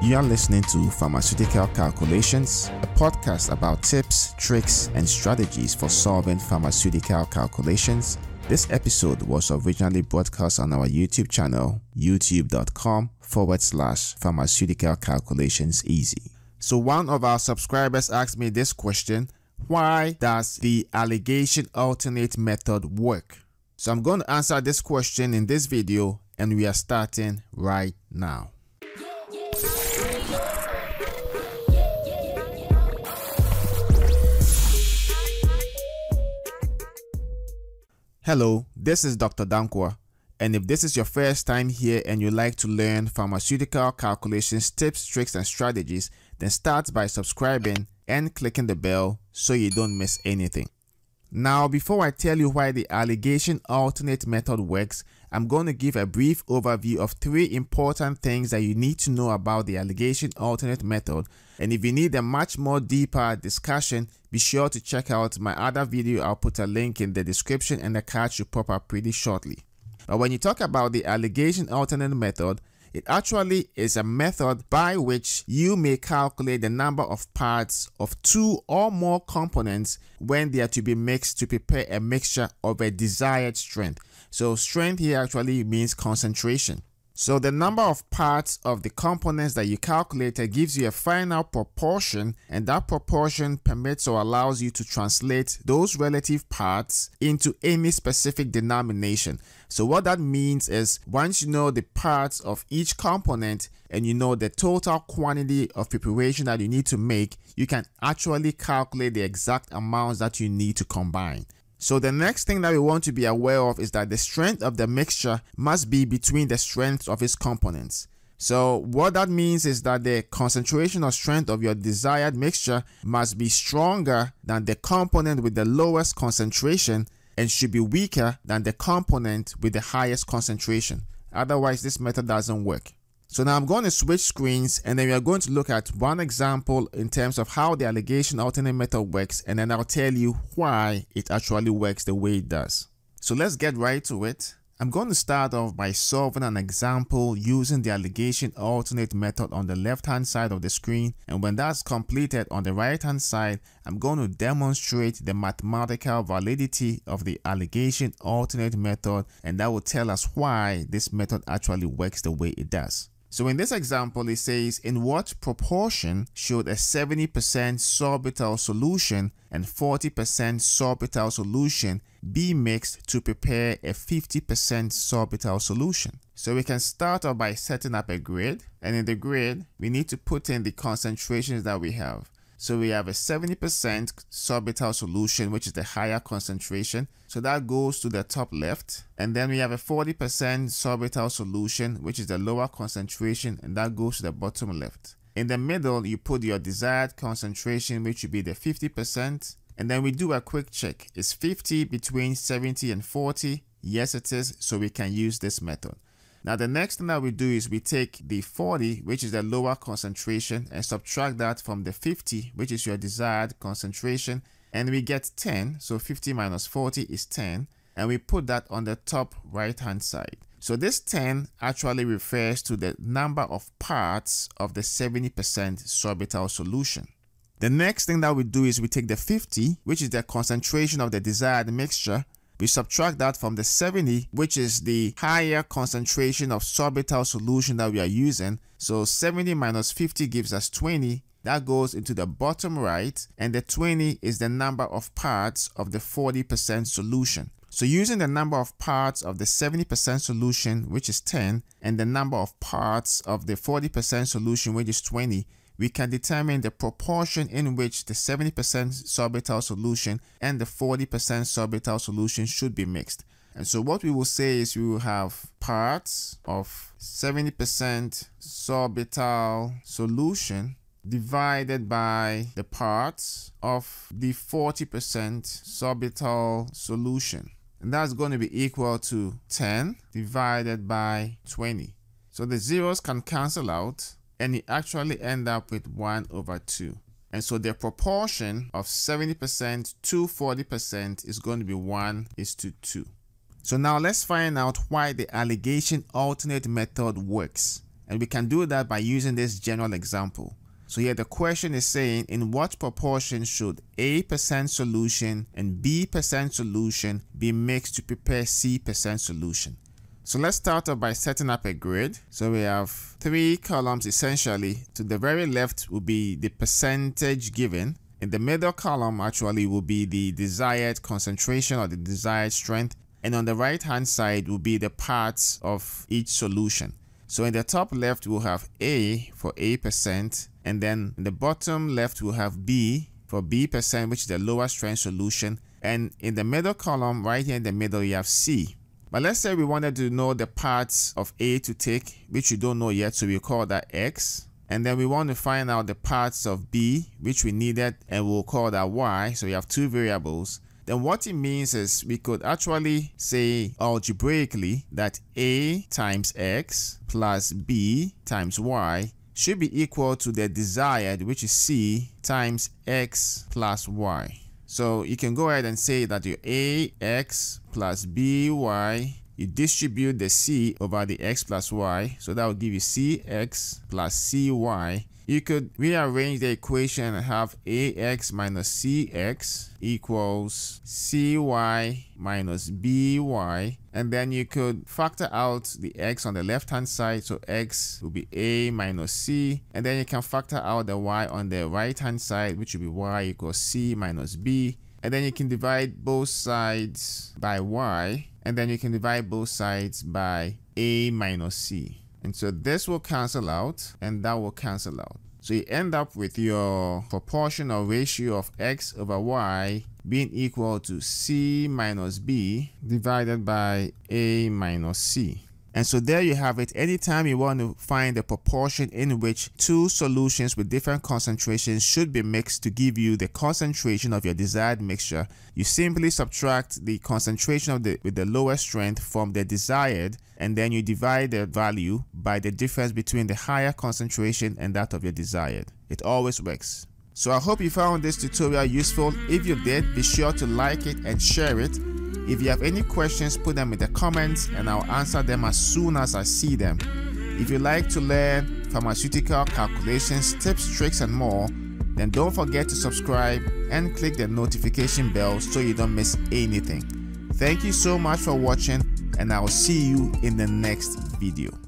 You are listening to Pharmaceutical Calculations, a podcast about tips, tricks, and strategies for solving pharmaceutical calculations. This episode was originally broadcast on our YouTube channel, youtube.com forward slash pharmaceutical calculations easy. So, one of our subscribers asked me this question Why does the alligation alternate method work? So, I'm going to answer this question in this video, and we are starting right now. Hello, this is Dr. Dankwa, and if this is your first time here and you like to learn pharmaceutical calculations, tips, tricks, and strategies, then start by subscribing and clicking the bell so you don't miss anything. Now, before I tell you why the alligation alternate method works, I'm going to give a brief overview of three important things that you need to know about the alligation alternate method. And if you need a much more deeper discussion, be sure to check out my other video. I'll put a link in the description and the card should pop up pretty shortly. But when you talk about the alligation alternate method, it actually is a method by which you may calculate the number of parts of two or more components when they are to be mixed to prepare a mixture of a desired strength. So strength here actually means concentration. So the number of parts of the components that you calculated gives you a final proportion and that proportion permits or allows you to translate those relative parts into any specific denomination. So what that means is once you know the parts of each component and you know the total quantity of preparation that you need to make, you can actually calculate the exact amounts that you need to combine. So the next thing that we want to be aware of is that the strength of the mixture must be between the strengths of its components. So what that means is that the concentration or strength of your desired mixture must be stronger than the component with the lowest concentration and should be weaker than the component with the highest concentration. Otherwise, this method doesn't work. So now I'm going to switch screens and then we are going to look at one example in terms of how the alligation alternate method works and then I'll tell you why it actually works the way it does. So let's get right to it. I'm going to start off by solving an example using the alligation alternate method on the left hand side of the screen and when that's completed on the right hand side I'm going to demonstrate the mathematical validity of the alligation alternate method and that will tell us why this method actually works the way it does. So in this example, it says in what proportion should a 70% sorbitol solution and 40% sorbitol solution be mixed to prepare a 50% sorbitol solution? So we can start off by setting up a grid and in the grid, we need to put in the concentrations that we have. So we have a 70% sorbitol solution, which is the higher concentration. So that goes to the top left. And then we have a 40% sorbitol solution, which is the lower concentration, and that goes to the bottom left. In the middle, you put your desired concentration, which would be the 50%. And then we do a quick check. Is 50 between 70 and 40? Yes, it is. So we can use this method. Now the next thing that we do is we take the 40, which is the lower concentration, and subtract that from the 50, which is your desired concentration, and we get 10. So 50 minus 40 is 10, and we put that on the top right hand side. So this 10 actually refers to the number of parts of the 70% sorbitol solution. The next thing that we do is we take the 50, which is the concentration of the desired mixture, we subtract that from the 70, which is the higher concentration of sorbitol solution that we are using. So 70 minus 50 gives us 20. That goes into the bottom right, and the 20 is the number of parts of the 40% solution. So using the number of parts of the 70% solution, which is 10, and the number of parts of the 40% solution, which is 20, we can determine the proportion in which the 70% sorbitol solution and the 40% sorbitol solution should be mixed. And so what we will say is we will have parts of 70% sorbitol solution divided by the parts of the 40% sorbitol solution. And that's going to be equal to 10 divided by 20. So the zeros can cancel out and you actually end up with 1 over 2. And so the proportion of 70% to 40% is going to be 1 is to 2. So now let's find out why the alligation alternate method works. And we can do that by using this general example. So here the question is saying in what proportion should A percent solution and B percent solution be mixed to prepare C percent solution. So let's start off by setting up a grid. So we have three columns essentially. To the very left will be the percentage given. In the middle column actually will be the desired concentration or the desired strength. And on the right hand side will be the parts of each solution. So in the top left, we'll have A for A percent. And then in the bottom left, we'll have B for B percent, which is the lower strength solution. And in the middle column, right here in the middle, you have C. But let's say we wanted to know the parts of A to take, which we don't know yet. So we call that X. And then we want to find out the parts of B, which we needed, and we'll call that Y. So we have two variables then what it means is we could actually say algebraically that a times x plus b times y should be equal to the desired, which is c times x plus y. So you can go ahead and say that your ax plus by, you distribute the c over the x plus y, so that will give you cx plus cy you could rearrange the equation and have ax minus cx equals cy minus by. And then you could factor out the x on the left hand side so x will be a minus c. And then you can factor out the y on the right hand side which will be y equals c minus b. And then you can divide both sides by y. And then you can divide both sides by a minus c and so this will cancel out and that will cancel out. So you end up with your proportion or ratio of x over y being equal to c minus b divided by a minus c. And so there you have it. Anytime you want to find the proportion in which two solutions with different concentrations should be mixed to give you the concentration of your desired mixture, you simply subtract the concentration of the with the lowest strength from the desired and then you divide the value by the difference between the higher concentration and that of your desired. It always works. So I hope you found this tutorial useful. If you did, be sure to like it and share it if you have any questions, put them in the comments and I'll answer them as soon as I see them. If you like to learn pharmaceutical calculations, tips, tricks, and more, then don't forget to subscribe and click the notification bell so you don't miss anything. Thank you so much for watching and I will see you in the next video.